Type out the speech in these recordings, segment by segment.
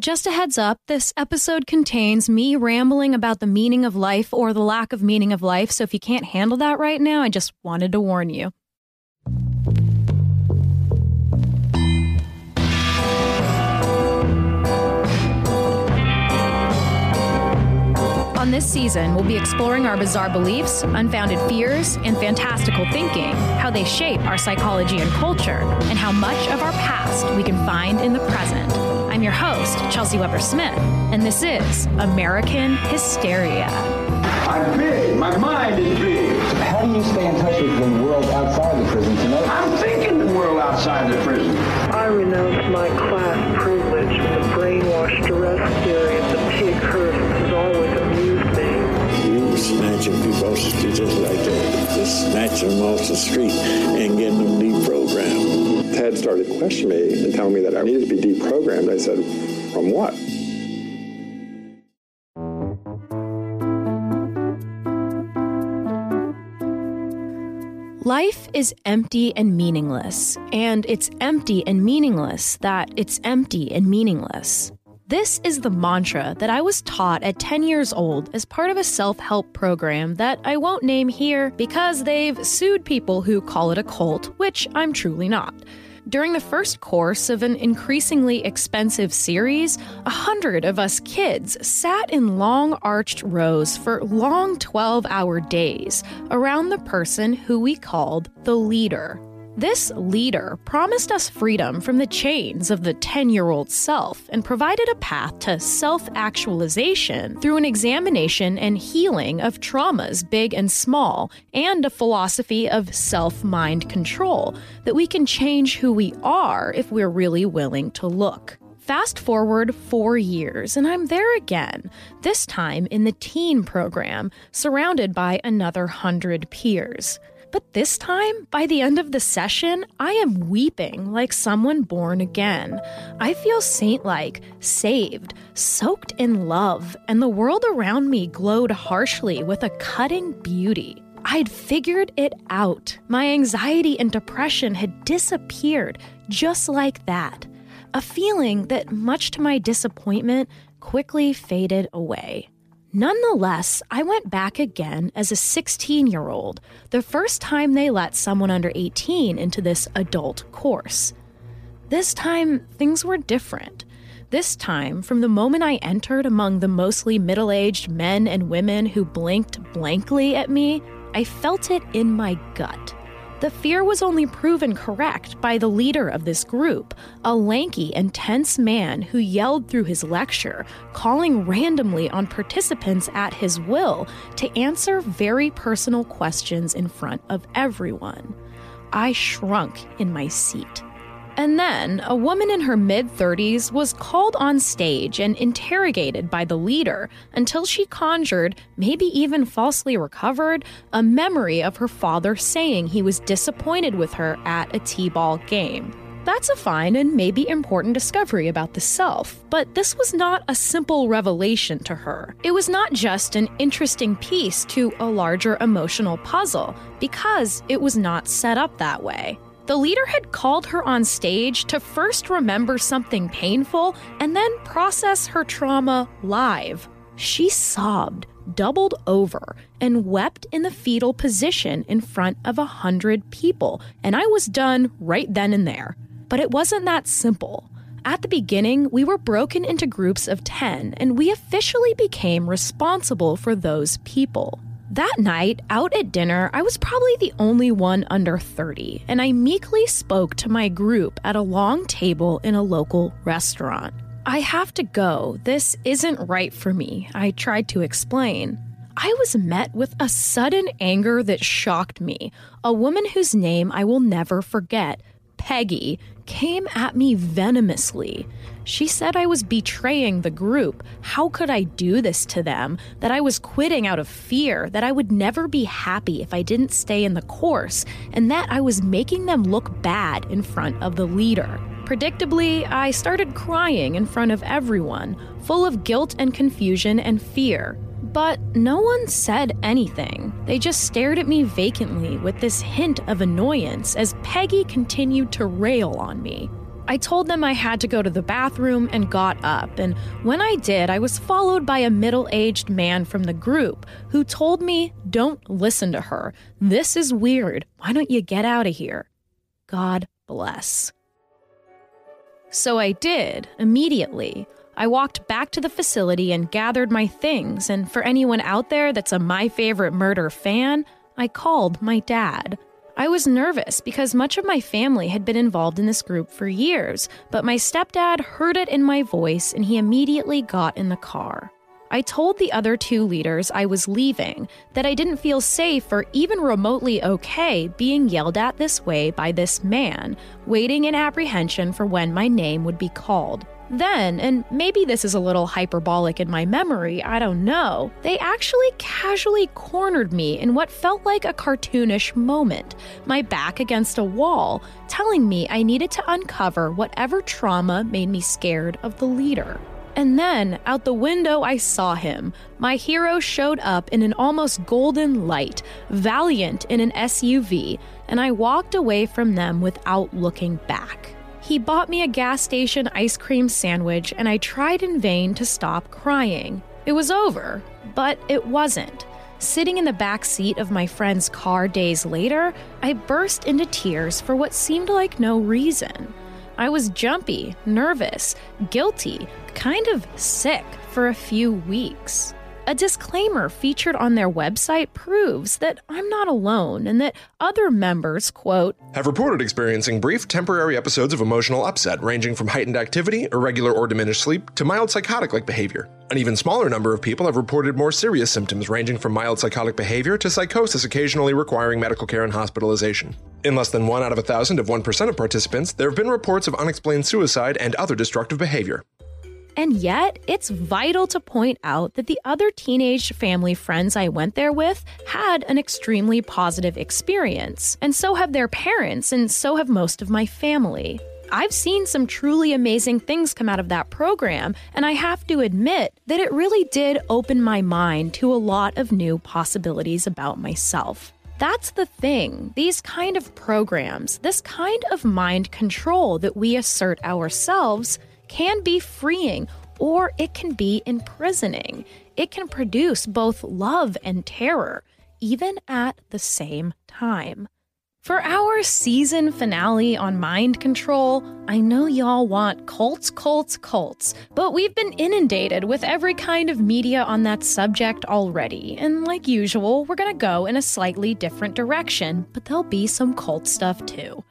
Just a heads up, this episode contains me rambling about the meaning of life or the lack of meaning of life, so if you can't handle that right now, I just wanted to warn you. On this season, we'll be exploring our bizarre beliefs, unfounded fears, and fantastical thinking, how they shape our psychology and culture, and how much of our past we can find in the present. I'm your host, Chelsea Weber Smith, and this is American Hysteria. I'm big. My mind is big. How do you stay in touch with the world outside the prison tonight? I'm thinking the world outside the prison. I renounce my class privilege and the brainwashed duress theory of the pig curse has always amused me. You snatch a off the just like that. Just snatching them off the street and get them deprogrammed. Ted started questioning me and telling me that I needed to be deprogrammed. I said, from what? Life is empty and meaningless, and it's empty and meaningless that it's empty and meaningless. This is the mantra that I was taught at 10 years old as part of a self help program that I won't name here because they've sued people who call it a cult, which I'm truly not. During the first course of an increasingly expensive series, a hundred of us kids sat in long arched rows for long 12 hour days around the person who we called the leader. This leader promised us freedom from the chains of the 10 year old self and provided a path to self actualization through an examination and healing of traumas, big and small, and a philosophy of self mind control that we can change who we are if we're really willing to look. Fast forward four years, and I'm there again, this time in the teen program, surrounded by another hundred peers. But this time, by the end of the session, I am weeping like someone born again. I feel saint like, saved, soaked in love, and the world around me glowed harshly with a cutting beauty. I'd figured it out. My anxiety and depression had disappeared just like that. A feeling that, much to my disappointment, quickly faded away. Nonetheless, I went back again as a 16 year old, the first time they let someone under 18 into this adult course. This time, things were different. This time, from the moment I entered among the mostly middle aged men and women who blinked blankly at me, I felt it in my gut. The fear was only proven correct by the leader of this group, a lanky and tense man who yelled through his lecture, calling randomly on participants at his will to answer very personal questions in front of everyone. I shrunk in my seat. And then, a woman in her mid 30s was called on stage and interrogated by the leader until she conjured, maybe even falsely recovered, a memory of her father saying he was disappointed with her at a T ball game. That's a fine and maybe important discovery about the self, but this was not a simple revelation to her. It was not just an interesting piece to a larger emotional puzzle, because it was not set up that way. The leader had called her on stage to first remember something painful and then process her trauma live. She sobbed, doubled over, and wept in the fetal position in front of a hundred people, and I was done right then and there. But it wasn't that simple. At the beginning, we were broken into groups of 10, and we officially became responsible for those people. That night, out at dinner, I was probably the only one under 30, and I meekly spoke to my group at a long table in a local restaurant. I have to go. This isn't right for me, I tried to explain. I was met with a sudden anger that shocked me. A woman whose name I will never forget, Peggy, came at me venomously. She said I was betraying the group. How could I do this to them? That I was quitting out of fear, that I would never be happy if I didn't stay in the course, and that I was making them look bad in front of the leader. Predictably, I started crying in front of everyone, full of guilt and confusion and fear. But no one said anything. They just stared at me vacantly with this hint of annoyance as Peggy continued to rail on me. I told them I had to go to the bathroom and got up, and when I did, I was followed by a middle aged man from the group who told me, Don't listen to her. This is weird. Why don't you get out of here? God bless. So I did, immediately. I walked back to the facility and gathered my things, and for anyone out there that's a My Favorite Murder fan, I called my dad. I was nervous because much of my family had been involved in this group for years, but my stepdad heard it in my voice and he immediately got in the car. I told the other two leaders I was leaving, that I didn't feel safe or even remotely okay being yelled at this way by this man, waiting in apprehension for when my name would be called. Then, and maybe this is a little hyperbolic in my memory, I don't know, they actually casually cornered me in what felt like a cartoonish moment, my back against a wall, telling me I needed to uncover whatever trauma made me scared of the leader. And then, out the window, I saw him. My hero showed up in an almost golden light, valiant in an SUV, and I walked away from them without looking back. He bought me a gas station ice cream sandwich, and I tried in vain to stop crying. It was over, but it wasn't. Sitting in the back seat of my friend's car days later, I burst into tears for what seemed like no reason. I was jumpy, nervous, guilty, kind of sick for a few weeks. A disclaimer featured on their website proves that I'm not alone and that other members, quote, have reported experiencing brief, temporary episodes of emotional upset ranging from heightened activity, irregular or diminished sleep, to mild psychotic like behavior. An even smaller number of people have reported more serious symptoms ranging from mild psychotic behavior to psychosis occasionally requiring medical care and hospitalization. In less than 1 out of a thousand of 1% of participants, there have been reports of unexplained suicide and other destructive behavior. And yet, it's vital to point out that the other teenage family friends I went there with had an extremely positive experience, and so have their parents, and so have most of my family. I've seen some truly amazing things come out of that program, and I have to admit that it really did open my mind to a lot of new possibilities about myself. That's the thing. These kind of programs, this kind of mind control that we assert ourselves, can be freeing or it can be imprisoning. It can produce both love and terror, even at the same time. For our season finale on mind control, I know y'all want cults, cults, cults, but we've been inundated with every kind of media on that subject already. And like usual, we're gonna go in a slightly different direction, but there'll be some cult stuff too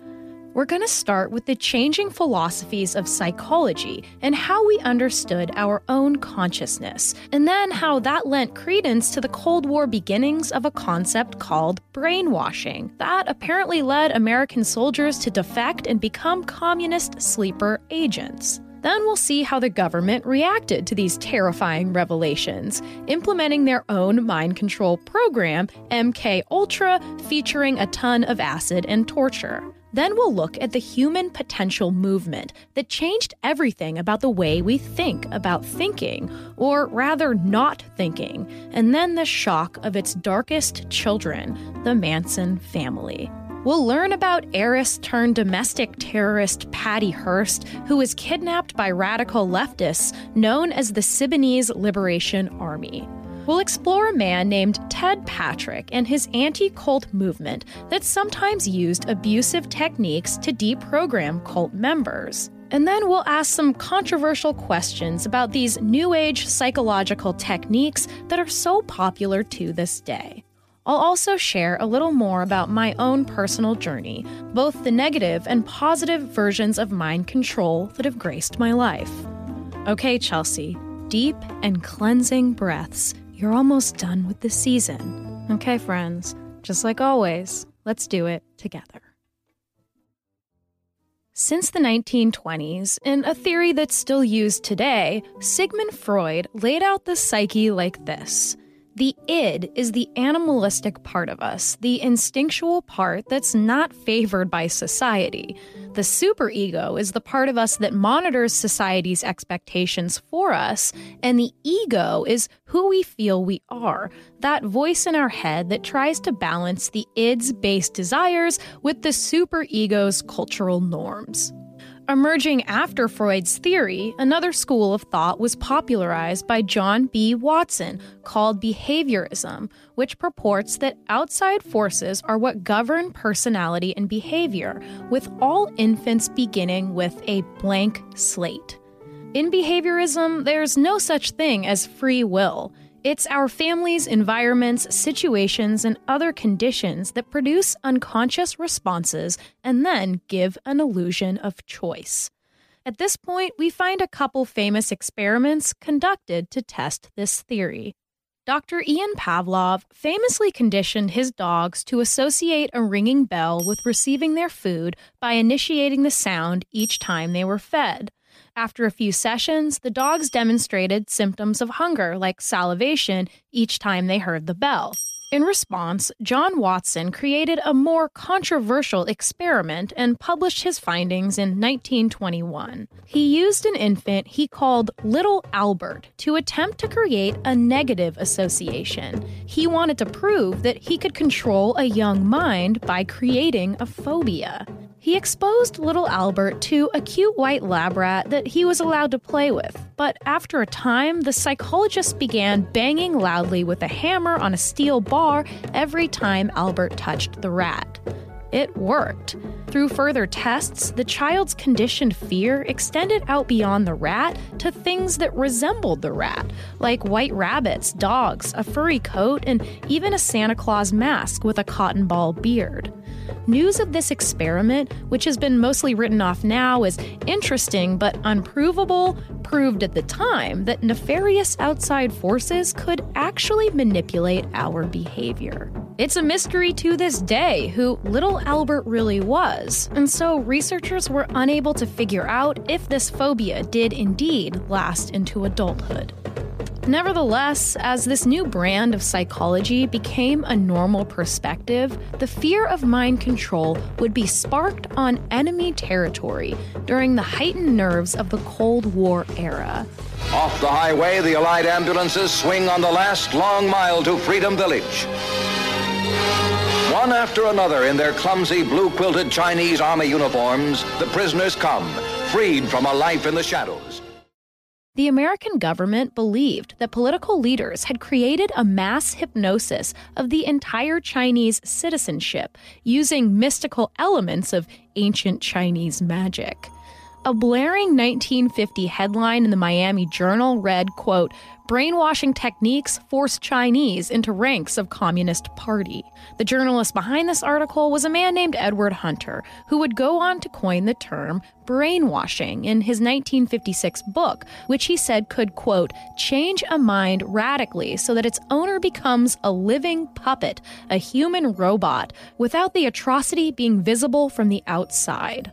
we're going to start with the changing philosophies of psychology and how we understood our own consciousness, and then how that lent credence to the Cold War beginnings of a concept called brainwashing that apparently led American soldiers to defect and become communist sleeper agents. Then we'll see how the government reacted to these terrifying revelations, implementing their own mind control program, MK Ultra, featuring a ton of acid and torture. Then we'll look at the human potential movement that changed everything about the way we think about thinking, or rather not thinking, and then the shock of its darkest children, the Manson family. We'll learn about heiress turned domestic terrorist Patty Hearst, who was kidnapped by radical leftists known as the Symbionese Liberation Army we'll explore a man named Ted Patrick and his anti cult movement that sometimes used abusive techniques to deprogram cult members. And then we'll ask some controversial questions about these new age psychological techniques that are so popular to this day. I'll also share a little more about my own personal journey, both the negative and positive versions of mind control that have graced my life. Okay, Chelsea, deep and cleansing breaths you're almost done with the season. Okay, friends, just like always, let's do it together. Since the 1920s, in a theory that's still used today, Sigmund Freud laid out the psyche like this the id is the animalistic part of us, the instinctual part that's not favored by society. The superego is the part of us that monitors society's expectations for us, and the ego is who we feel we are, that voice in our head that tries to balance the id's base desires with the superego's cultural norms. Emerging after Freud's theory, another school of thought was popularized by John B. Watson called behaviorism, which purports that outside forces are what govern personality and behavior, with all infants beginning with a blank slate. In behaviorism, there's no such thing as free will. It's our families, environments, situations, and other conditions that produce unconscious responses and then give an illusion of choice. At this point, we find a couple famous experiments conducted to test this theory. Dr. Ivan Pavlov famously conditioned his dogs to associate a ringing bell with receiving their food by initiating the sound each time they were fed. After a few sessions, the dogs demonstrated symptoms of hunger, like salivation, each time they heard the bell. In response, John Watson created a more controversial experiment and published his findings in 1921. He used an infant he called Little Albert to attempt to create a negative association. He wanted to prove that he could control a young mind by creating a phobia. He exposed little Albert to a cute white lab rat that he was allowed to play with. But after a time, the psychologist began banging loudly with a hammer on a steel bar every time Albert touched the rat. It worked. Through further tests, the child's conditioned fear extended out beyond the rat to things that resembled the rat, like white rabbits, dogs, a furry coat, and even a Santa Claus mask with a cotton ball beard. News of this experiment, which has been mostly written off now as interesting but unprovable, proved at the time that nefarious outside forces could actually manipulate our behavior. It's a mystery to this day who little Albert really was, and so researchers were unable to figure out if this phobia did indeed last into adulthood. Nevertheless, as this new brand of psychology became a normal perspective, the fear of mind control would be sparked on enemy territory during the heightened nerves of the Cold War era. Off the highway, the Allied ambulances swing on the last long mile to Freedom Village. One after another in their clumsy blue quilted Chinese army uniforms, the prisoners come, freed from a life in the shadows. The American government believed that political leaders had created a mass hypnosis of the entire Chinese citizenship using mystical elements of ancient Chinese magic. A blaring 1950 headline in the Miami Journal read, quote, Brainwashing techniques force Chinese into ranks of Communist Party. The journalist behind this article was a man named Edward Hunter, who would go on to coin the term brainwashing in his 1956 book, which he said could, quote, change a mind radically so that its owner becomes a living puppet, a human robot, without the atrocity being visible from the outside.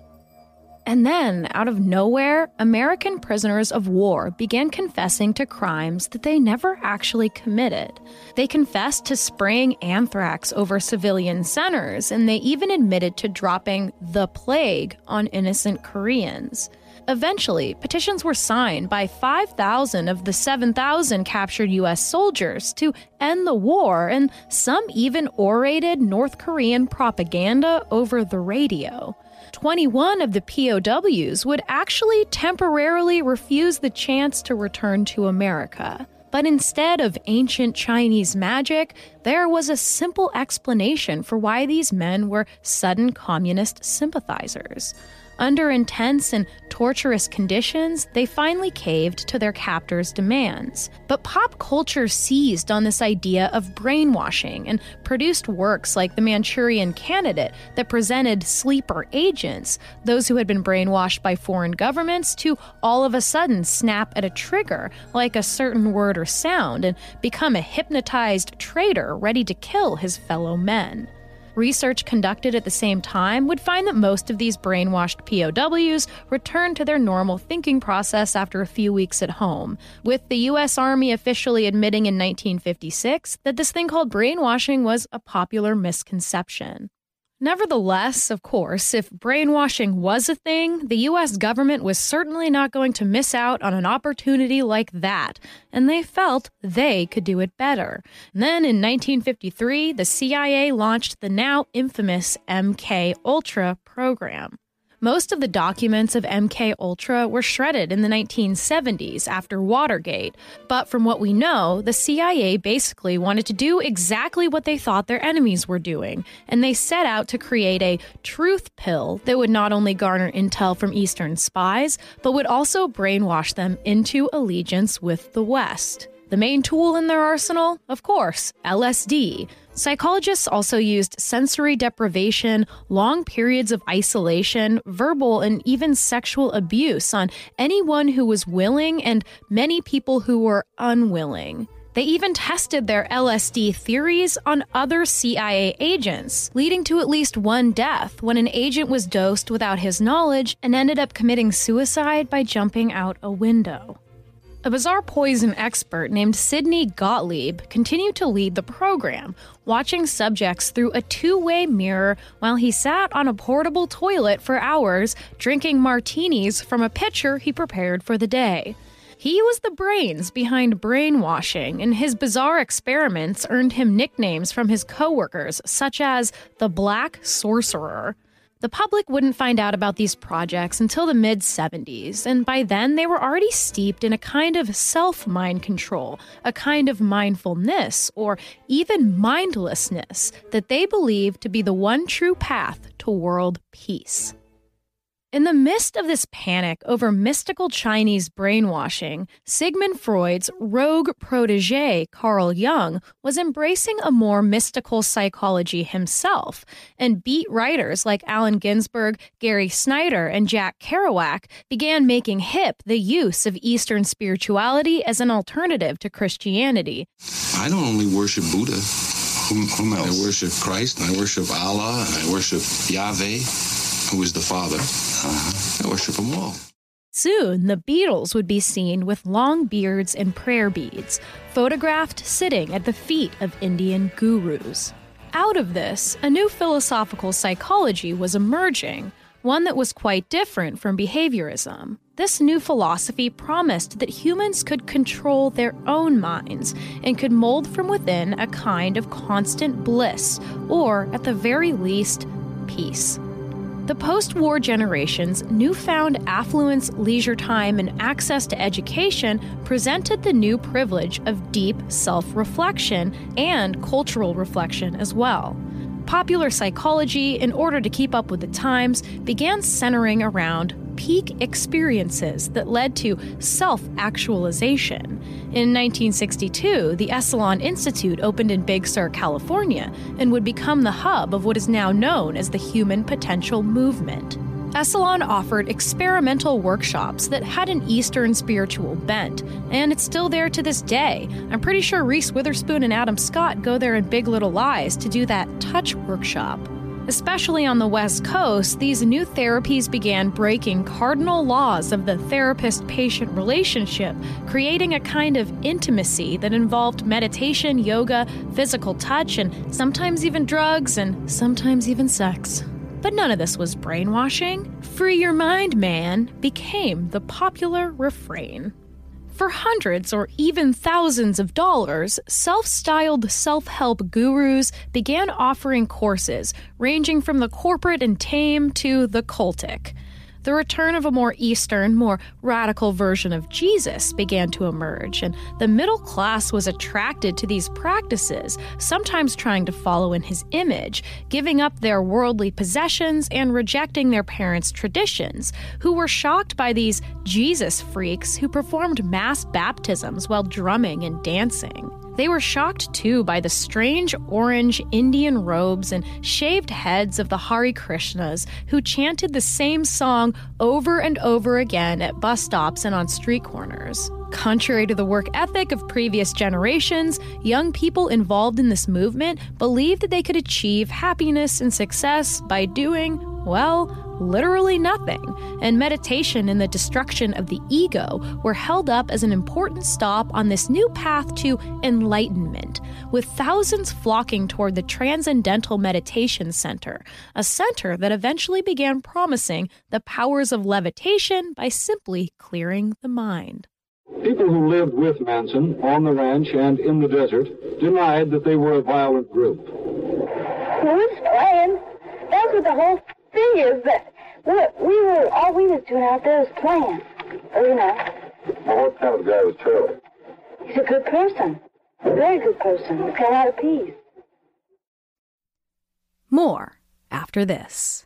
And then, out of nowhere, American prisoners of war began confessing to crimes that they never actually committed. They confessed to spraying anthrax over civilian centers, and they even admitted to dropping the plague on innocent Koreans. Eventually, petitions were signed by 5,000 of the 7,000 captured U.S. soldiers to end the war, and some even orated North Korean propaganda over the radio. 21 of the POWs would actually temporarily refuse the chance to return to America. But instead of ancient Chinese magic, there was a simple explanation for why these men were sudden communist sympathizers. Under intense and torturous conditions, they finally caved to their captors' demands. But pop culture seized on this idea of brainwashing and produced works like The Manchurian Candidate that presented sleeper agents, those who had been brainwashed by foreign governments, to all of a sudden snap at a trigger, like a certain word or sound, and become a hypnotized traitor ready to kill his fellow men. Research conducted at the same time would find that most of these brainwashed POWs returned to their normal thinking process after a few weeks at home, with the U.S. Army officially admitting in 1956 that this thing called brainwashing was a popular misconception. Nevertheless, of course, if brainwashing was a thing, the US government was certainly not going to miss out on an opportunity like that, and they felt they could do it better. And then in 1953, the CIA launched the now infamous MK Ultra program. Most of the documents of MK Ultra were shredded in the 1970s after Watergate, but from what we know, the CIA basically wanted to do exactly what they thought their enemies were doing, and they set out to create a truth pill that would not only garner intel from Eastern spies, but would also brainwash them into allegiance with the West. The main tool in their arsenal, of course, LSD. Psychologists also used sensory deprivation, long periods of isolation, verbal and even sexual abuse on anyone who was willing and many people who were unwilling. They even tested their LSD theories on other CIA agents, leading to at least one death when an agent was dosed without his knowledge and ended up committing suicide by jumping out a window. A bizarre poison expert named Sidney Gottlieb continued to lead the program, watching subjects through a two way mirror while he sat on a portable toilet for hours, drinking martinis from a pitcher he prepared for the day. He was the brains behind brainwashing, and his bizarre experiments earned him nicknames from his coworkers, such as the Black Sorcerer. The public wouldn't find out about these projects until the mid 70s, and by then they were already steeped in a kind of self mind control, a kind of mindfulness, or even mindlessness that they believed to be the one true path to world peace. In the midst of this panic over mystical Chinese brainwashing, Sigmund Freud's rogue protege, Carl Jung, was embracing a more mystical psychology himself, and beat writers like Allen Ginsberg, Gary Snyder, and Jack Kerouac began making hip the use of Eastern spirituality as an alternative to Christianity. I don't only worship Buddha. Whom, whom else? I worship Christ, and I worship Allah, and I worship Yahweh who is the Father. Uh-huh. I worship them all. Soon, the Beatles would be seen with long beards and prayer beads, photographed sitting at the feet of Indian gurus. Out of this, a new philosophical psychology was emerging, one that was quite different from behaviorism. This new philosophy promised that humans could control their own minds and could mold from within a kind of constant bliss, or at the very least, peace. The post war generation's newfound affluence, leisure time, and access to education presented the new privilege of deep self reflection and cultural reflection as well. Popular psychology, in order to keep up with the times, began centering around peak experiences that led to self actualization. In 1962, the Esalen Institute opened in Big Sur, California, and would become the hub of what is now known as the Human Potential Movement. Esalen offered experimental workshops that had an Eastern spiritual bent, and it's still there to this day. I'm pretty sure Reese Witherspoon and Adam Scott go there in Big Little Lies to do that touch workshop. Especially on the West Coast, these new therapies began breaking cardinal laws of the therapist patient relationship, creating a kind of intimacy that involved meditation, yoga, physical touch, and sometimes even drugs, and sometimes even sex. But none of this was brainwashing. Free your mind, man, became the popular refrain. For hundreds or even thousands of dollars, self styled self help gurus began offering courses ranging from the corporate and tame to the cultic the return of a more Eastern, more radical version of Jesus began to emerge, and the middle class was attracted to these practices, sometimes trying to follow in his image, giving up their worldly possessions and rejecting their parents' traditions, who were shocked by these Jesus freaks who performed mass baptisms while drumming and dancing. They were shocked too by the strange orange Indian robes and shaved heads of the Hare Krishnas who chanted the same song over and over again at bus stops and on street corners. Contrary to the work ethic of previous generations, young people involved in this movement believed that they could achieve happiness and success by doing, well, literally nothing, and meditation and the destruction of the ego were held up as an important stop on this new path to enlightenment, with thousands flocking toward the Transcendental Meditation Center, a center that eventually began promising the powers of levitation by simply clearing the mind. People who lived with Manson on the ranch and in the desert denied that they were a violent group. Who's playing? That's what the whole thing is that What we were, all we was doing out there was playing. Or, you know. Well, what kind of guy was Charlie? He's a good person. A very good person. He's got a lot of peace. More after this.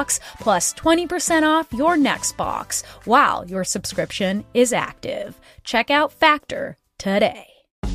plus 20% off your next box while your subscription is active. Check out Factor today.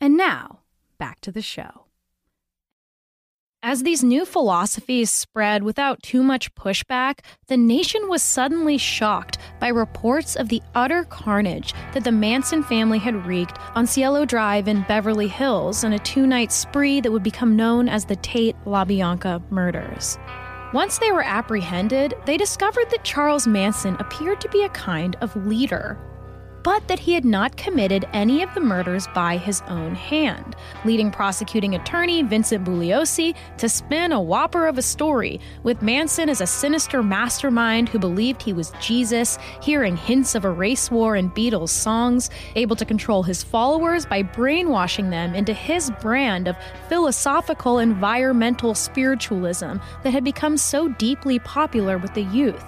And now, back to the show. As these new philosophies spread without too much pushback, the nation was suddenly shocked by reports of the utter carnage that the Manson family had wreaked on Cielo Drive in Beverly Hills in a two night spree that would become known as the Tate LaBianca murders. Once they were apprehended, they discovered that Charles Manson appeared to be a kind of leader but that he had not committed any of the murders by his own hand, leading prosecuting attorney Vincent Bugliosi to spin a whopper of a story, with Manson as a sinister mastermind who believed he was Jesus, hearing hints of a race war in Beatles songs, able to control his followers by brainwashing them into his brand of philosophical environmental spiritualism that had become so deeply popular with the youth.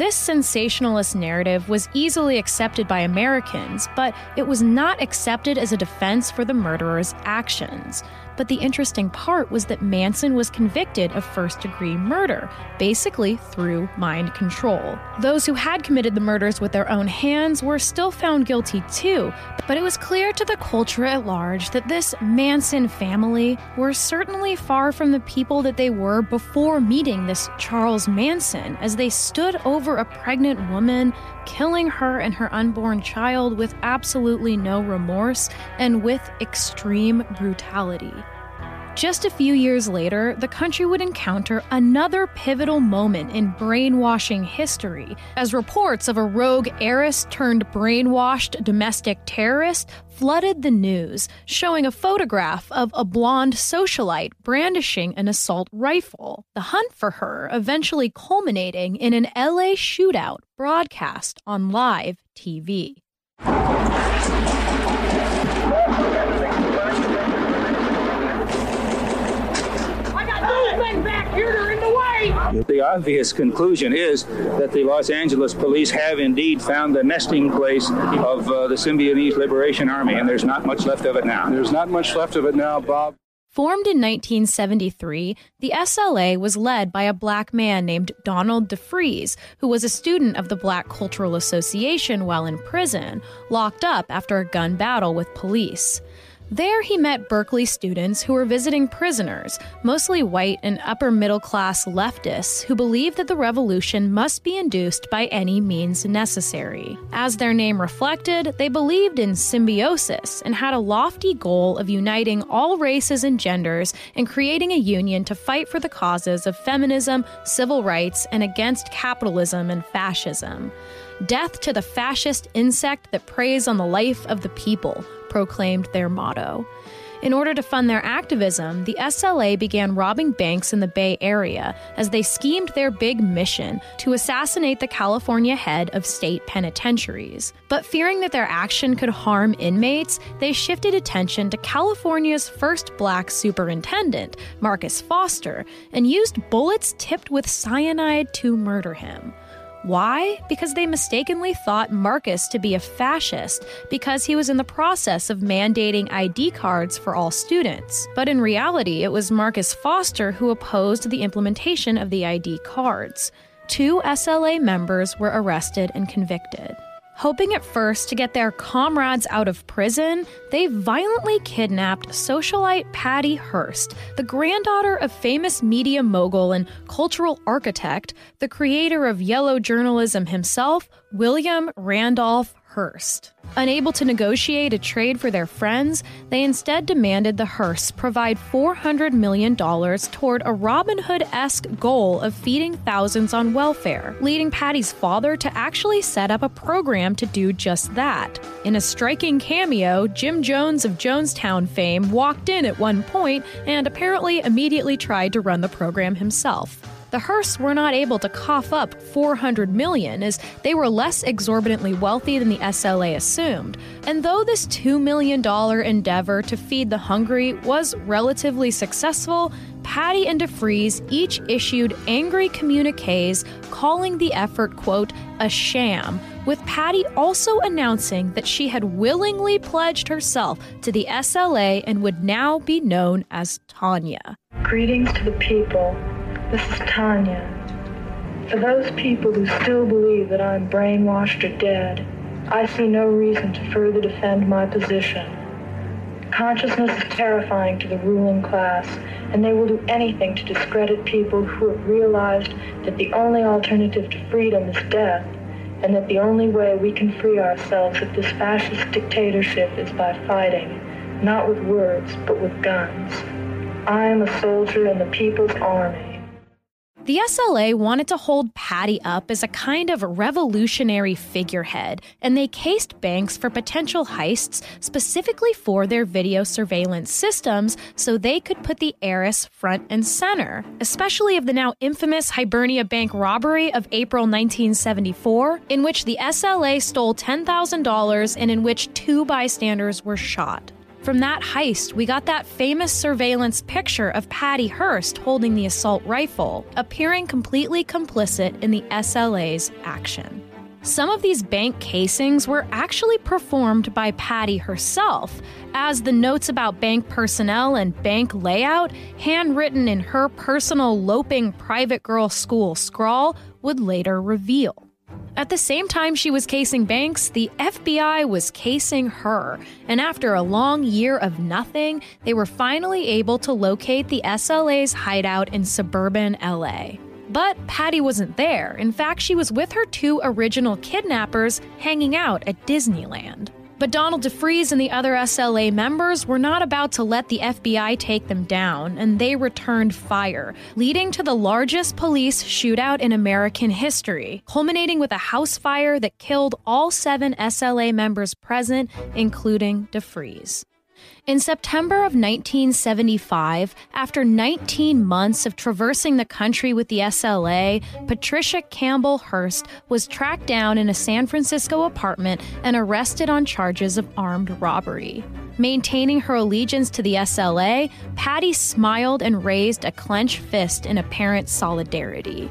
This sensationalist narrative was easily accepted by Americans, but it was not accepted as a defense for the murderer's actions. But the interesting part was that Manson was convicted of first degree murder, basically through mind control. Those who had committed the murders with their own hands were still found guilty too, but it was clear to the culture at large that this Manson family were certainly far from the people that they were before meeting this Charles Manson as they stood over a pregnant woman killing her and her unborn child with absolutely no remorse and with extreme brutality. Just a few years later, the country would encounter another pivotal moment in brainwashing history as reports of a rogue heiress turned brainwashed domestic terrorist flooded the news, showing a photograph of a blonde socialite brandishing an assault rifle. The hunt for her eventually culminating in an LA shootout broadcast on live TV. The obvious conclusion is that the Los Angeles police have indeed found the nesting place of uh, the Symbionese Liberation Army, and there's not much left of it now. There's not much left of it now, Bob. Formed in 1973, the SLA was led by a black man named Donald DeFreeze, who was a student of the Black Cultural Association while in prison, locked up after a gun battle with police. There, he met Berkeley students who were visiting prisoners, mostly white and upper middle class leftists who believed that the revolution must be induced by any means necessary. As their name reflected, they believed in symbiosis and had a lofty goal of uniting all races and genders and creating a union to fight for the causes of feminism, civil rights, and against capitalism and fascism. Death to the fascist insect that preys on the life of the people, proclaimed their motto. In order to fund their activism, the SLA began robbing banks in the Bay Area as they schemed their big mission to assassinate the California head of state penitentiaries. But fearing that their action could harm inmates, they shifted attention to California's first black superintendent, Marcus Foster, and used bullets tipped with cyanide to murder him. Why? Because they mistakenly thought Marcus to be a fascist because he was in the process of mandating ID cards for all students. But in reality, it was Marcus Foster who opposed the implementation of the ID cards. Two SLA members were arrested and convicted. Hoping at first to get their comrades out of prison, they violently kidnapped socialite Patty Hearst, the granddaughter of famous media mogul and cultural architect, the creator of yellow journalism himself, William Randolph Hearst. Unable to negotiate a trade for their friends, they instead demanded the Hearsts provide $400 million toward a Robin Hood esque goal of feeding thousands on welfare, leading Patty's father to actually set up a program to do just that. In a striking cameo, Jim Jones of Jonestown fame walked in at one point and apparently immediately tried to run the program himself the Hearsts were not able to cough up 400 million as they were less exorbitantly wealthy than the SLA assumed. And though this $2 million endeavor to feed the hungry was relatively successful, Patty and DeFreeze each issued angry communiques calling the effort, quote, a sham, with Patty also announcing that she had willingly pledged herself to the SLA and would now be known as Tanya. Greetings to the people. This is Tanya. For those people who still believe that I'm brainwashed or dead, I see no reason to further defend my position. Consciousness is terrifying to the ruling class, and they will do anything to discredit people who have realized that the only alternative to freedom is death, and that the only way we can free ourselves of this fascist dictatorship is by fighting, not with words, but with guns. I am a soldier in the people's army. The SLA wanted to hold Patty up as a kind of revolutionary figurehead, and they cased banks for potential heists specifically for their video surveillance systems so they could put the heiress front and center, especially of the now infamous Hibernia Bank robbery of April 1974, in which the SLA stole $10,000 and in which two bystanders were shot. From that heist, we got that famous surveillance picture of Patty Hearst holding the assault rifle, appearing completely complicit in the SLA's action. Some of these bank casings were actually performed by Patty herself, as the notes about bank personnel and bank layout, handwritten in her personal loping private girl school scrawl, would later reveal. At the same time she was casing banks, the FBI was casing her. And after a long year of nothing, they were finally able to locate the SLA's hideout in suburban LA. But Patty wasn't there. In fact, she was with her two original kidnappers hanging out at Disneyland. But Donald DeFreeze and the other SLA members were not about to let the FBI take them down, and they returned fire, leading to the largest police shootout in American history, culminating with a house fire that killed all seven SLA members present, including DeFreeze. In September of 1975, after 19 months of traversing the country with the SLA, Patricia Campbell Hearst was tracked down in a San Francisco apartment and arrested on charges of armed robbery. Maintaining her allegiance to the SLA, Patty smiled and raised a clenched fist in apparent solidarity.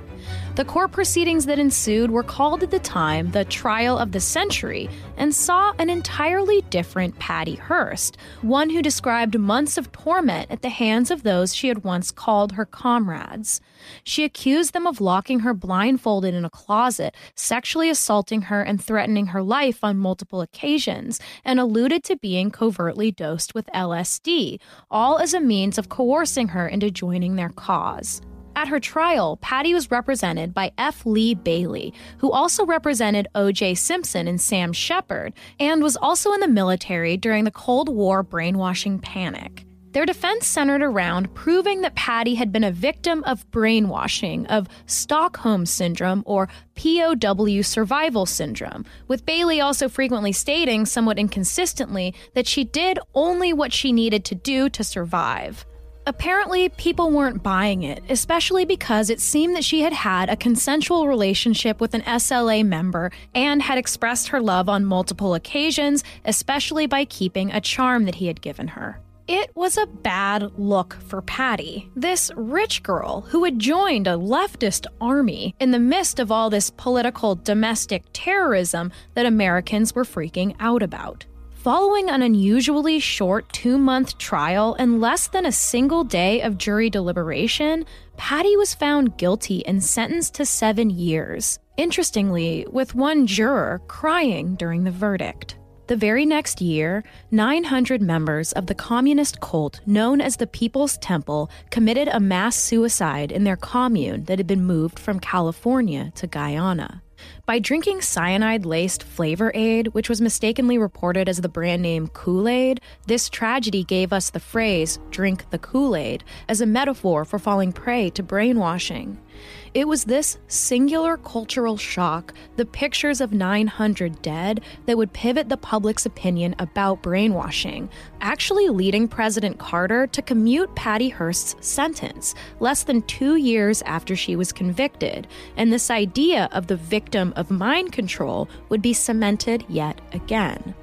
The court proceedings that ensued were called at the time the trial of the century and saw an entirely different Patty Hearst, one who described months of torment at the hands of those she had once called her comrades. She accused them of locking her blindfolded in a closet, sexually assaulting her, and threatening her life on multiple occasions, and alluded to being covertly dosed with LSD, all as a means of coercing her into joining their cause. At her trial, Patty was represented by F. Lee Bailey, who also represented O.J. Simpson and Sam Shepard, and was also in the military during the Cold War brainwashing panic. Their defense centered around proving that Patty had been a victim of brainwashing, of Stockholm Syndrome, or POW survival syndrome, with Bailey also frequently stating, somewhat inconsistently, that she did only what she needed to do to survive. Apparently, people weren't buying it, especially because it seemed that she had had a consensual relationship with an SLA member and had expressed her love on multiple occasions, especially by keeping a charm that he had given her. It was a bad look for Patty, this rich girl who had joined a leftist army in the midst of all this political domestic terrorism that Americans were freaking out about. Following an unusually short two month trial and less than a single day of jury deliberation, Patty was found guilty and sentenced to seven years. Interestingly, with one juror crying during the verdict. The very next year, 900 members of the communist cult known as the People's Temple committed a mass suicide in their commune that had been moved from California to Guyana. By drinking cyanide laced Flavor Aid, which was mistakenly reported as the brand name Kool Aid, this tragedy gave us the phrase, drink the Kool Aid, as a metaphor for falling prey to brainwashing. It was this singular cultural shock, the pictures of 900 dead, that would pivot the public's opinion about brainwashing, actually leading President Carter to commute Patty Hearst's sentence less than two years after she was convicted, and this idea of the victim of mind control would be cemented yet again.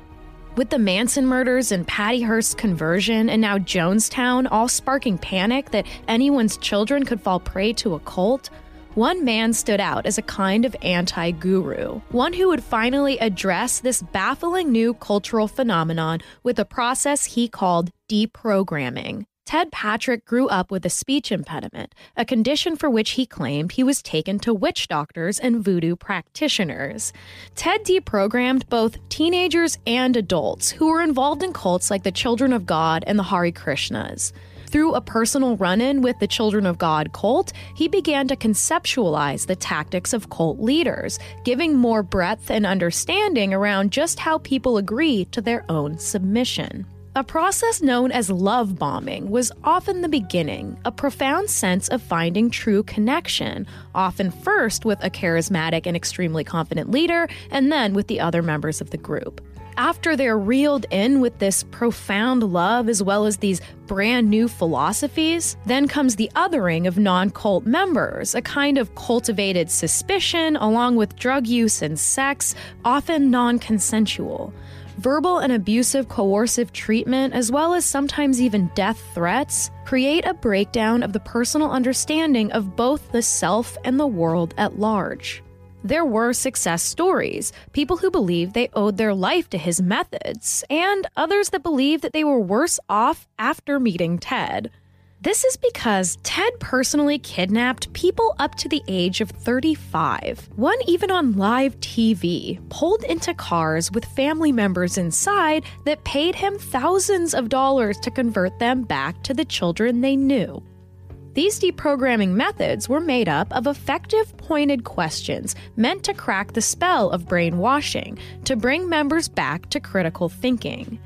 With the Manson murders and Patty Hearst's conversion, and now Jonestown all sparking panic that anyone's children could fall prey to a cult, one man stood out as a kind of anti guru, one who would finally address this baffling new cultural phenomenon with a process he called deprogramming. Ted Patrick grew up with a speech impediment, a condition for which he claimed he was taken to witch doctors and voodoo practitioners. Ted deprogrammed both teenagers and adults who were involved in cults like the Children of God and the Hare Krishnas. Through a personal run in with the Children of God cult, he began to conceptualize the tactics of cult leaders, giving more breadth and understanding around just how people agree to their own submission. A process known as love bombing was often the beginning, a profound sense of finding true connection, often first with a charismatic and extremely confident leader, and then with the other members of the group. After they're reeled in with this profound love as well as these brand new philosophies, then comes the othering of non cult members, a kind of cultivated suspicion along with drug use and sex, often non consensual. Verbal and abusive coercive treatment, as well as sometimes even death threats, create a breakdown of the personal understanding of both the self and the world at large. There were success stories, people who believed they owed their life to his methods, and others that believed that they were worse off after meeting Ted. This is because Ted personally kidnapped people up to the age of 35, one even on live TV, pulled into cars with family members inside that paid him thousands of dollars to convert them back to the children they knew. These deprogramming methods were made up of effective, pointed questions meant to crack the spell of brainwashing, to bring members back to critical thinking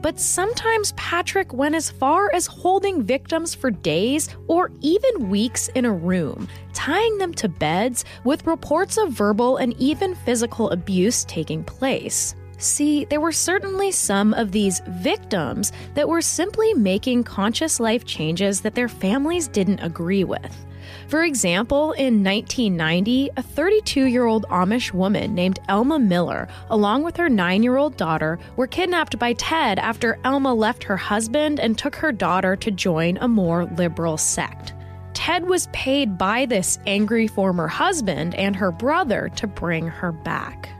but sometimes Patrick went as far as holding victims for days or even weeks in a room, tying them to beds with reports of verbal and even physical abuse taking place. See, there were certainly some of these victims that were simply making conscious life changes that their families didn't agree with. For example, in 1990, a 32 year old Amish woman named Elma Miller, along with her nine year old daughter, were kidnapped by Ted after Elma left her husband and took her daughter to join a more liberal sect. Ted was paid by this angry former husband and her brother to bring her back.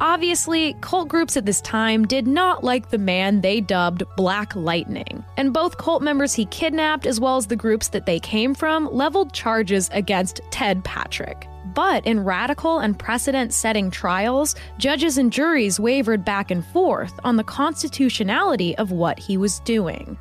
Obviously, cult groups at this time did not like the man they dubbed Black Lightning, and both cult members he kidnapped, as well as the groups that they came from, leveled charges against Ted Patrick. But in radical and precedent setting trials, judges and juries wavered back and forth on the constitutionality of what he was doing.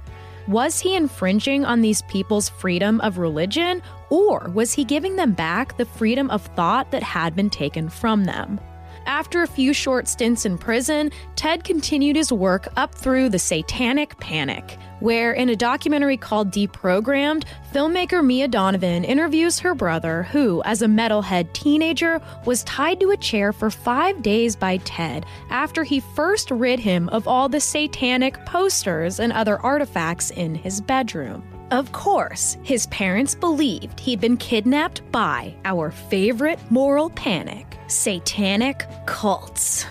Was he infringing on these people's freedom of religion, or was he giving them back the freedom of thought that had been taken from them? After a few short stints in prison, Ted continued his work up through the Satanic Panic, where, in a documentary called Deprogrammed, filmmaker Mia Donovan interviews her brother, who, as a metalhead teenager, was tied to a chair for five days by Ted after he first rid him of all the satanic posters and other artifacts in his bedroom. Of course, his parents believed he'd been kidnapped by our favorite moral panic satanic cults.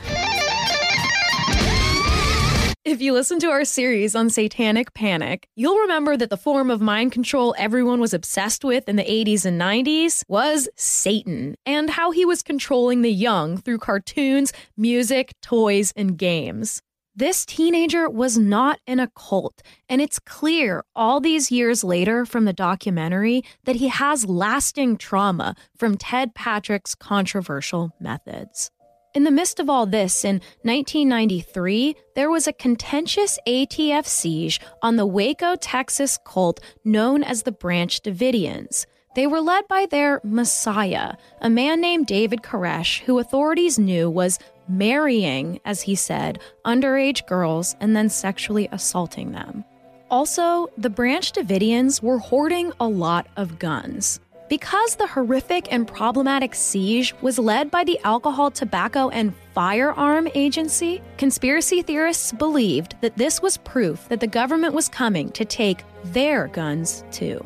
If you listen to our series on satanic panic, you'll remember that the form of mind control everyone was obsessed with in the 80s and 90s was Satan, and how he was controlling the young through cartoons, music, toys, and games. This teenager was not in a cult, and it's clear all these years later from the documentary that he has lasting trauma from Ted Patrick's controversial methods. In the midst of all this, in 1993, there was a contentious ATF siege on the Waco, Texas cult known as the Branch Davidians. They were led by their messiah, a man named David Koresh, who authorities knew was marrying, as he said, underage girls and then sexually assaulting them. Also, the Branch Davidians were hoarding a lot of guns. Because the horrific and problematic siege was led by the Alcohol, Tobacco, and Firearm Agency, conspiracy theorists believed that this was proof that the government was coming to take their guns too.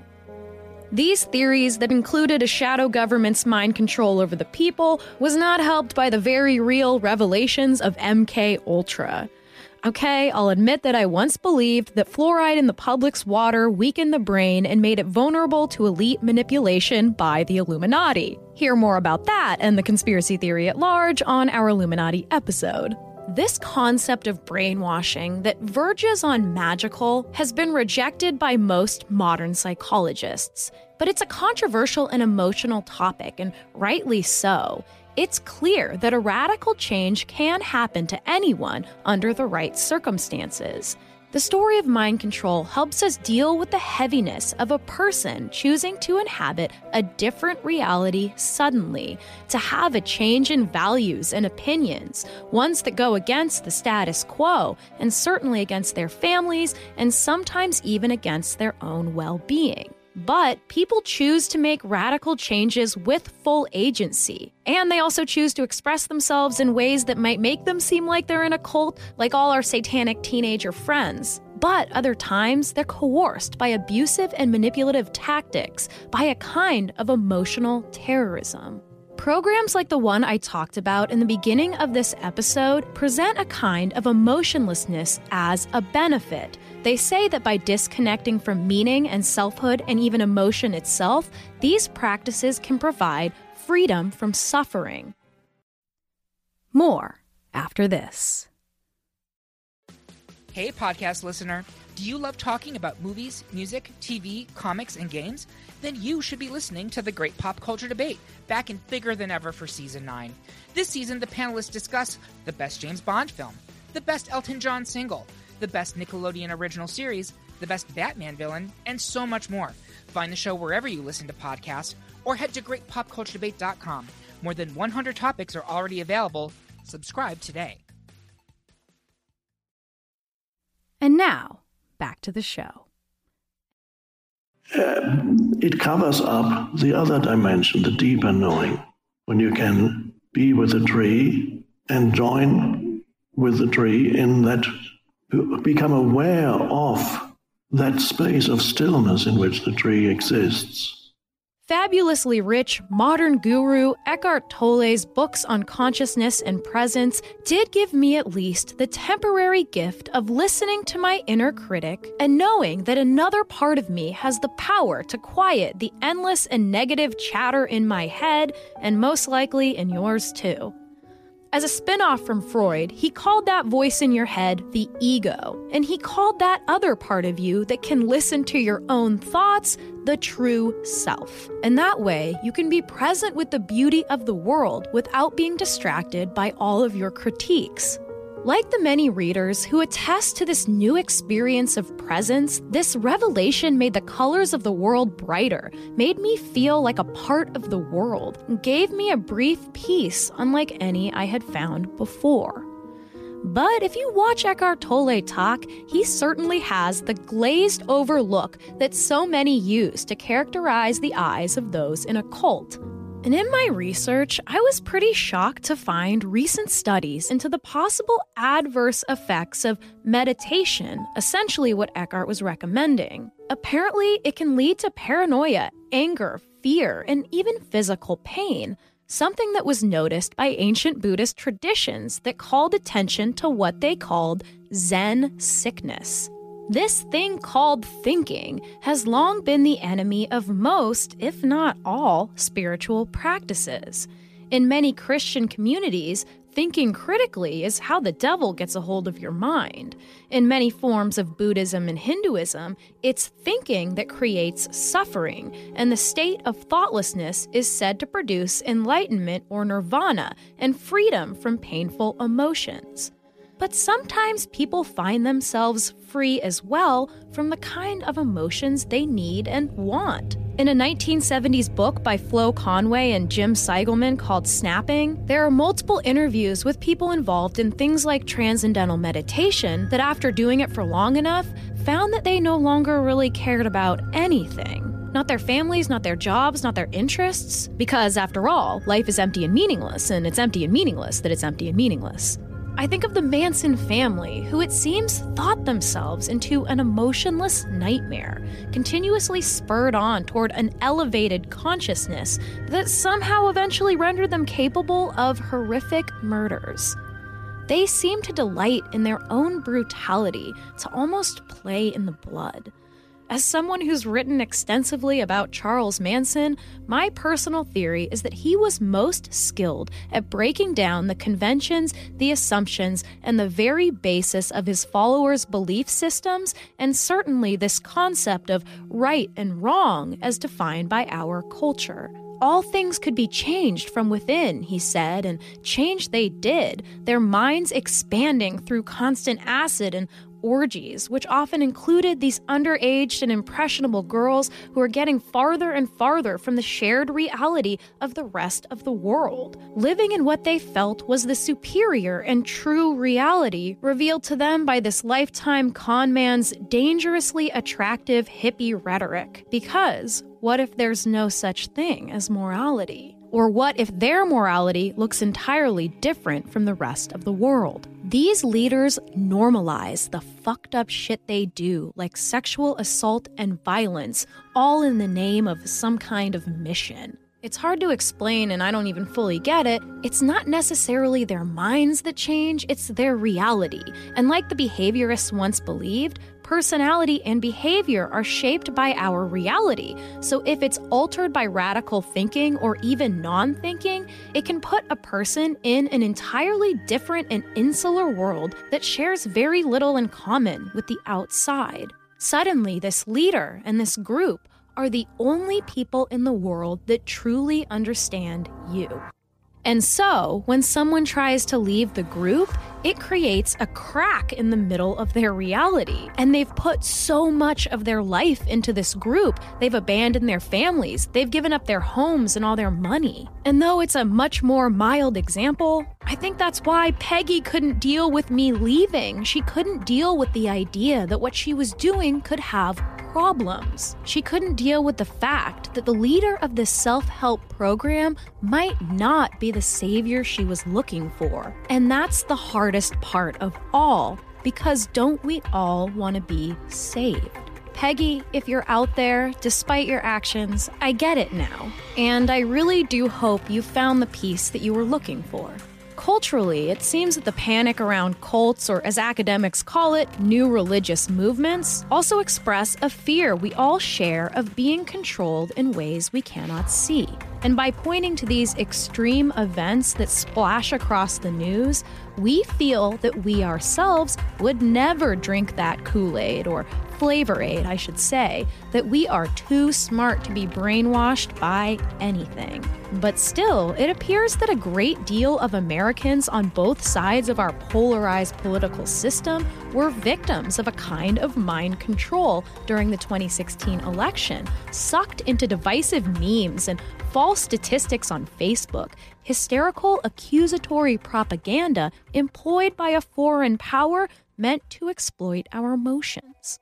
These theories that included a shadow government's mind control over the people was not helped by the very real revelations of MK Ultra. Okay, I'll admit that I once believed that fluoride in the public's water weakened the brain and made it vulnerable to elite manipulation by the Illuminati. Hear more about that and the conspiracy theory at large on our Illuminati episode. This concept of brainwashing that verges on magical has been rejected by most modern psychologists. But it's a controversial and emotional topic, and rightly so. It's clear that a radical change can happen to anyone under the right circumstances. The story of mind control helps us deal with the heaviness of a person choosing to inhabit a different reality suddenly, to have a change in values and opinions, ones that go against the status quo, and certainly against their families, and sometimes even against their own well being. But people choose to make radical changes with full agency. And they also choose to express themselves in ways that might make them seem like they're in a cult, like all our satanic teenager friends. But other times, they're coerced by abusive and manipulative tactics, by a kind of emotional terrorism. Programs like the one I talked about in the beginning of this episode present a kind of emotionlessness as a benefit. They say that by disconnecting from meaning and selfhood and even emotion itself, these practices can provide freedom from suffering. More after this. Hey, podcast listener. Do you love talking about movies, music, TV, comics, and games? Then you should be listening to the Great Pop Culture Debate, back and bigger than ever for season 9. This season, the panelists discuss the best James Bond film, the best Elton John single, the best Nickelodeon original series, the best Batman villain, and so much more. Find the show wherever you listen to podcasts or head to greatpopculturedebate.com. More than 100 topics are already available. Subscribe today. And now, back to the show. Uh, it covers up the other dimension, the deeper knowing, when you can be with a tree and join with the tree in that become aware of that space of stillness in which the tree exists. Fabulously rich modern guru Eckhart Tolle's books on consciousness and presence did give me at least the temporary gift of listening to my inner critic and knowing that another part of me has the power to quiet the endless and negative chatter in my head and most likely in yours too. As a spin-off from Freud, he called that voice in your head the ego, and he called that other part of you that can listen to your own thoughts the true self. And that way, you can be present with the beauty of the world without being distracted by all of your critiques. Like the many readers who attest to this new experience of presence, this revelation made the colors of the world brighter, made me feel like a part of the world, and gave me a brief peace unlike any I had found before. But if you watch Eckhart Tolle talk, he certainly has the glazed over look that so many use to characterize the eyes of those in a cult. And in my research, I was pretty shocked to find recent studies into the possible adverse effects of meditation, essentially what Eckhart was recommending. Apparently, it can lead to paranoia, anger, fear, and even physical pain, something that was noticed by ancient Buddhist traditions that called attention to what they called Zen sickness. This thing called thinking has long been the enemy of most, if not all, spiritual practices. In many Christian communities, thinking critically is how the devil gets a hold of your mind. In many forms of Buddhism and Hinduism, it's thinking that creates suffering, and the state of thoughtlessness is said to produce enlightenment or nirvana and freedom from painful emotions. But sometimes people find themselves free as well from the kind of emotions they need and want. In a 1970s book by Flo Conway and Jim Siegelman called Snapping, there are multiple interviews with people involved in things like transcendental meditation that, after doing it for long enough, found that they no longer really cared about anything. Not their families, not their jobs, not their interests. Because, after all, life is empty and meaningless, and it's empty and meaningless that it's empty and meaningless. I think of the Manson family, who it seems thought themselves into an emotionless nightmare, continuously spurred on toward an elevated consciousness that somehow eventually rendered them capable of horrific murders. They seem to delight in their own brutality, to almost play in the blood. As someone who's written extensively about Charles Manson, my personal theory is that he was most skilled at breaking down the conventions, the assumptions, and the very basis of his followers' belief systems, and certainly this concept of right and wrong as defined by our culture. All things could be changed from within, he said, and change they did, their minds expanding through constant acid and orgies, which often included these underaged and impressionable girls who were getting farther and farther from the shared reality of the rest of the world, living in what they felt was the superior and true reality revealed to them by this lifetime con man's dangerously attractive hippie rhetoric. Because what if there's no such thing as morality? Or what if their morality looks entirely different from the rest of the world? These leaders normalize the fucked up shit they do, like sexual assault and violence, all in the name of some kind of mission. It's hard to explain, and I don't even fully get it. It's not necessarily their minds that change, it's their reality. And like the behaviorists once believed, personality and behavior are shaped by our reality. So if it's altered by radical thinking or even non thinking, it can put a person in an entirely different and insular world that shares very little in common with the outside. Suddenly, this leader and this group are the only people in the world that truly understand you. And so, when someone tries to leave the group, it creates a crack in the middle of their reality. And they've put so much of their life into this group. They've abandoned their families, they've given up their homes and all their money. And though it's a much more mild example, I think that's why Peggy couldn't deal with me leaving. She couldn't deal with the idea that what she was doing could have problems. She couldn't deal with the fact that the leader of this self help program might not be the savior she was looking for. And that's the hardest part of all, because don't we all want to be saved? Peggy, if you're out there, despite your actions, I get it now. And I really do hope you found the peace that you were looking for. Culturally, it seems that the panic around cults, or as academics call it, new religious movements, also express a fear we all share of being controlled in ways we cannot see. And by pointing to these extreme events that splash across the news, we feel that we ourselves would never drink that Kool Aid or flavor aid, I should say, that we are too smart to be brainwashed by anything. But still, it appears that a great deal of Americans on both sides of our polarized political system were victims of a kind of mind control during the 2016 election, sucked into divisive memes and false statistics on Facebook, hysterical accusatory propaganda employed by a foreign power meant to exploit our emotions.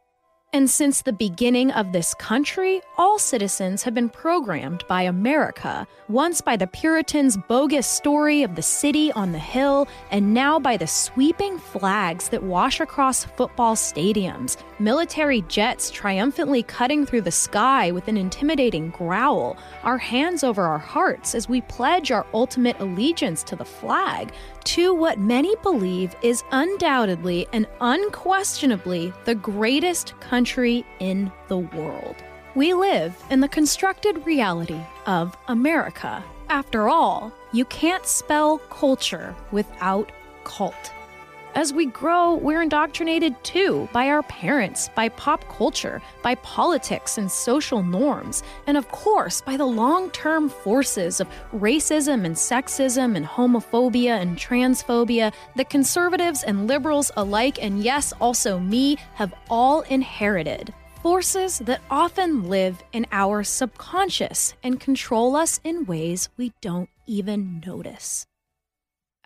And since the beginning of this country, all citizens have been programmed by America, once by the Puritans' bogus story of the city on the hill, and now by the sweeping flags that wash across football stadiums, military jets triumphantly cutting through the sky with an intimidating growl, our hands over our hearts as we pledge our ultimate allegiance to the flag, to what many believe is undoubtedly and unquestionably the greatest country in the world. We live in the constructed reality of America. After all, you can't spell culture without cult. As we grow, we're indoctrinated too by our parents, by pop culture, by politics and social norms, and of course by the long term forces of racism and sexism and homophobia and transphobia that conservatives and liberals alike, and yes, also me, have all inherited. Forces that often live in our subconscious and control us in ways we don't even notice.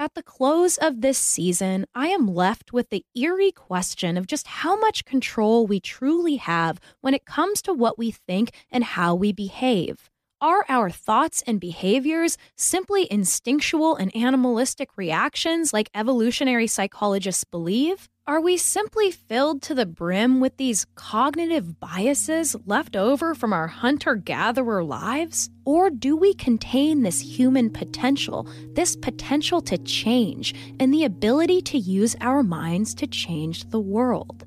At the close of this season, I am left with the eerie question of just how much control we truly have when it comes to what we think and how we behave. Are our thoughts and behaviors simply instinctual and animalistic reactions like evolutionary psychologists believe? Are we simply filled to the brim with these cognitive biases left over from our hunter gatherer lives? Or do we contain this human potential, this potential to change, and the ability to use our minds to change the world?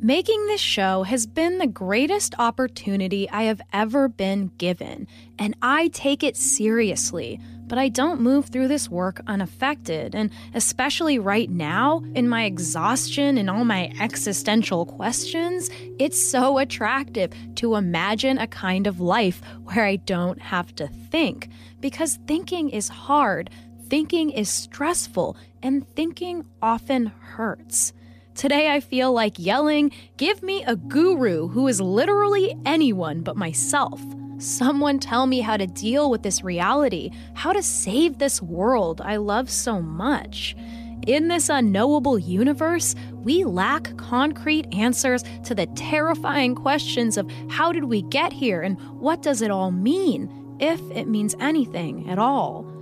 Making this show has been the greatest opportunity I have ever been given, and I take it seriously but I don't move through this work unaffected. And especially right now, in my exhaustion and all my existential questions, it's so attractive to imagine a kind of life where I don't have to think. Because thinking is hard, thinking is stressful, and thinking often hurts. Today, I feel like yelling, Give me a guru who is literally anyone but myself. Someone tell me how to deal with this reality, how to save this world I love so much. In this unknowable universe, we lack concrete answers to the terrifying questions of how did we get here and what does it all mean, if it means anything at all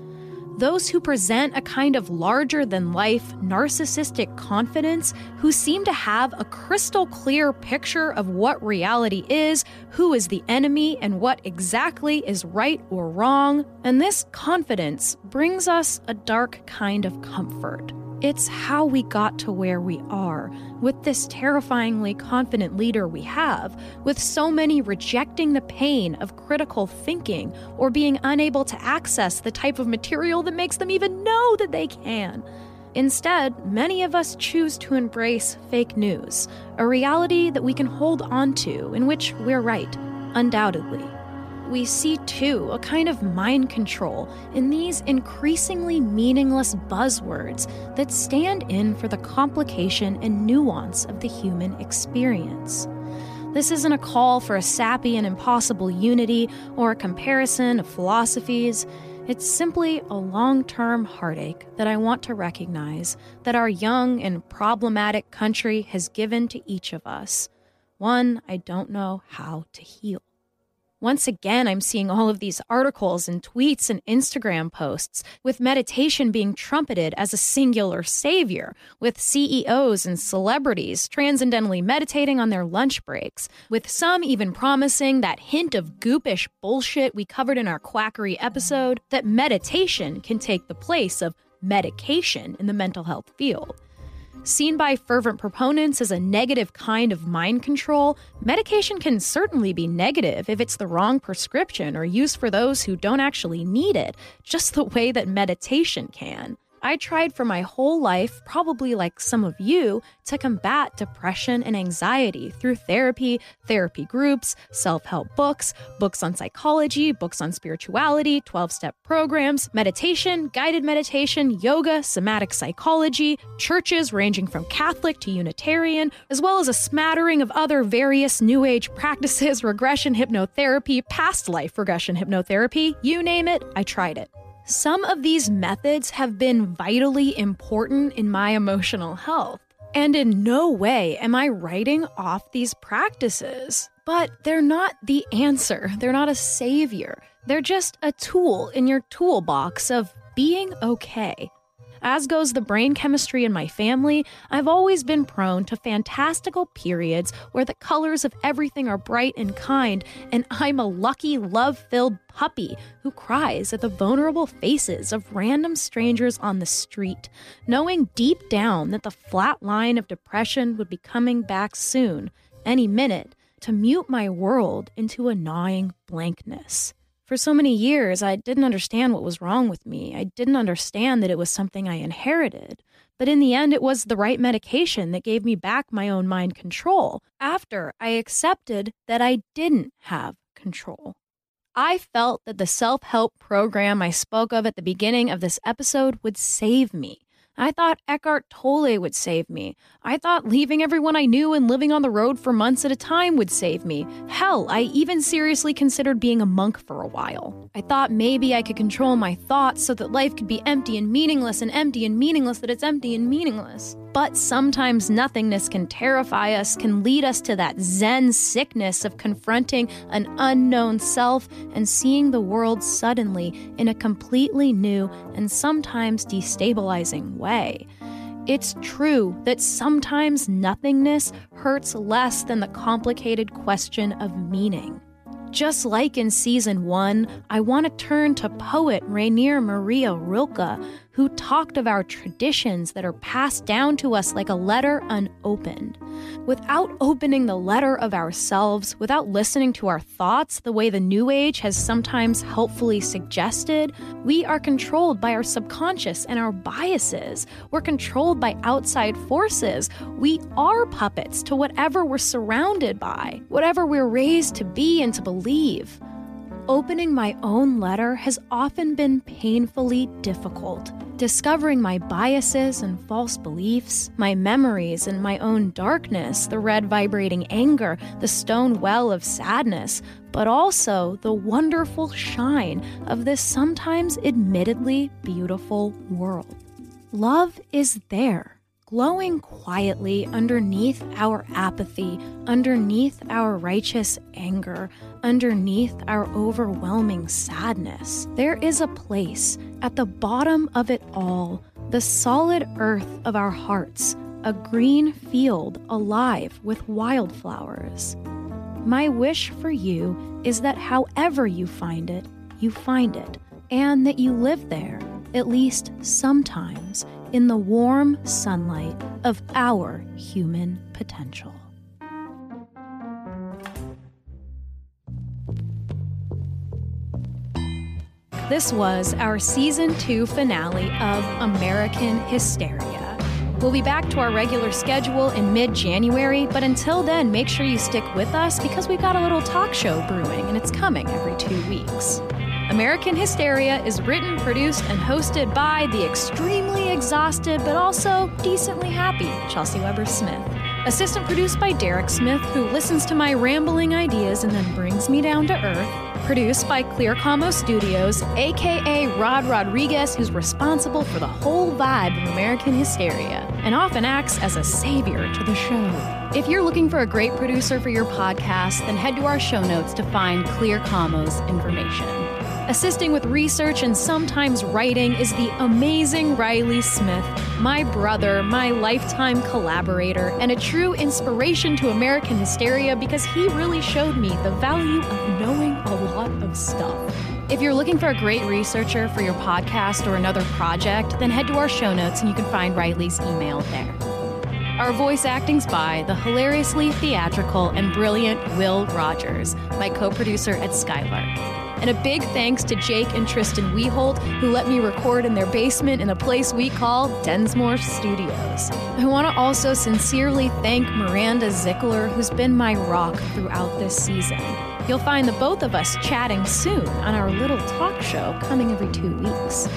those who present a kind of larger than life narcissistic confidence, who seem to have a crystal clear picture of what reality is, who is the enemy, and what exactly is right or wrong. And this confidence brings us a dark kind of comfort. It's how we got to where we are, with this terrifyingly confident leader we have, with so many rejecting the pain of critical thinking or being unable to access the type of material that makes them even know that they can. Instead, many of us choose to embrace fake news, a reality that we can hold on to in which we're right, undoubtedly we see too a kind of mind control in these increasingly meaningless buzzwords that stand in for the complication and nuance of the human experience. This isn't a call for a sappy and impossible unity or a comparison of philosophies. It's simply a long term heartache that I want to recognize that our young and problematic country has given to each of us. One I don't know how to heal. Once again, I'm seeing all of these articles and tweets and Instagram posts with meditation being trumpeted as a singular savior, with CEOs and celebrities transcendentally meditating on their lunch breaks, with some even promising that hint of goopish bullshit we covered in our quackery episode that meditation can take the place of medication in the mental health field. Seen by fervent proponents as a negative kind of mind control, medication can certainly be negative if it's the wrong prescription or used for those who don't actually need it, just the way that meditation can. I tried for my whole life, probably like some of you, to combat depression and anxiety through therapy, therapy groups, self help books, books on psychology, books on spirituality, 12 step programs, meditation, guided meditation, yoga, somatic psychology, churches ranging from Catholic to Unitarian, as well as a smattering of other various New Age practices, regression hypnotherapy, past life regression hypnotherapy you name it, I tried it. Some of these methods have been vitally important in my emotional health. And in no way am I writing off these practices. But they're not the answer, they're not a savior. They're just a tool in your toolbox of being okay. As goes the brain chemistry in my family, I've always been prone to fantastical periods where the colors of everything are bright and kind, and I'm a lucky, love filled puppy who cries at the vulnerable faces of random strangers on the street, knowing deep down that the flat line of depression would be coming back soon, any minute, to mute my world into a gnawing blankness. For so many years, I didn't understand what was wrong with me. I didn't understand that it was something I inherited. But in the end, it was the right medication that gave me back my own mind control after I accepted that I didn't have control. I felt that the self help program I spoke of at the beginning of this episode would save me. I thought Eckhart Tolle would save me. I thought leaving everyone I knew and living on the road for months at a time would save me. Hell, I even seriously considered being a monk for a while. I thought maybe I could control my thoughts so that life could be empty and meaningless and empty and meaningless that it's empty and meaningless. But sometimes nothingness can terrify us, can lead us to that Zen sickness of confronting an unknown self and seeing the world suddenly in a completely new and sometimes destabilizing way. It's true that sometimes nothingness hurts less than the complicated question of meaning. Just like in season one, I want to turn to poet Rainer Maria Rilke, who talked of our traditions that are passed down to us like a letter unopened. Without opening the letter of ourselves, without listening to our thoughts the way the New Age has sometimes helpfully suggested, we are controlled by our subconscious and our biases. We're controlled by outside forces. We are puppets to whatever we're surrounded by, whatever we're raised to be and to believe. Opening my own letter has often been painfully difficult. Discovering my biases and false beliefs, my memories and my own darkness, the red vibrating anger, the stone well of sadness, but also the wonderful shine of this sometimes admittedly beautiful world. Love is there glowing quietly underneath our apathy, underneath our righteous anger, underneath our overwhelming sadness. There is a place at the bottom of it all, the solid earth of our hearts, a green field alive with wildflowers. My wish for you is that however you find it, you find it, and that you live there, at least sometimes, in the warm sunlight of our human potential. This was our season two finale of American Hysteria. We'll be back to our regular schedule in mid January, but until then, make sure you stick with us because we've got a little talk show brewing and it's coming every two weeks. American Hysteria is written, produced, and hosted by the extremely exhausted but also decently happy Chelsea Weber Smith. Assistant produced by Derek Smith, who listens to my rambling ideas and then brings me down to earth. Produced by Clear Combo Studios, aka Rod Rodriguez, who's responsible for the whole vibe of American Hysteria and often acts as a savior to the show. If you're looking for a great producer for your podcast, then head to our show notes to find Clear Combo's information. Assisting with research and sometimes writing is the amazing Riley Smith, my brother, my lifetime collaborator, and a true inspiration to American hysteria because he really showed me the value of knowing a lot of stuff. If you're looking for a great researcher for your podcast or another project, then head to our show notes and you can find Riley's email there. Our voice acting's by the hilariously theatrical and brilliant Will Rogers, my co producer at Skylark. And a big thanks to Jake and Tristan Wehold, who let me record in their basement in a place we call Densmore Studios. I want to also sincerely thank Miranda Zickler, who's been my rock throughout this season. You'll find the both of us chatting soon on our little talk show coming every two weeks.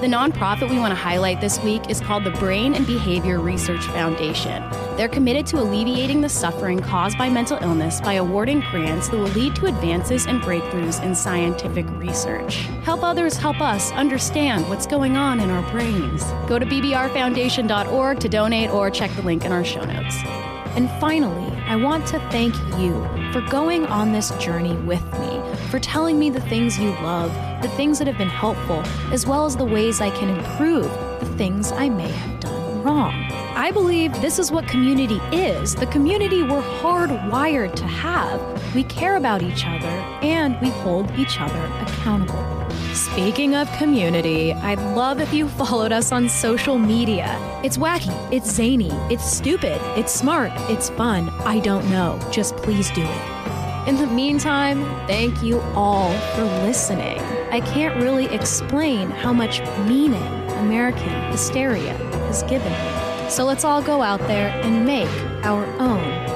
The nonprofit we want to highlight this week is called the Brain and Behavior Research Foundation. They're committed to alleviating the suffering caused by mental illness by awarding grants that will lead to advances and breakthroughs in scientific research. Help others help us understand what's going on in our brains. Go to bbrfoundation.org to donate or check the link in our show notes. And finally, I want to thank you for going on this journey with me, for telling me the things you love, the things that have been helpful, as well as the ways I can improve the things I may have done wrong. I believe this is what community is the community we're hardwired to have. We care about each other and we hold each other accountable. Speaking of community, I'd love if you followed us on social media. It's wacky, it's zany, it's stupid, it's smart, it's fun. I don't know. Just please do it. In the meantime, thank you all for listening. I can't really explain how much meaning American hysteria has given me. So let's all go out there and make our own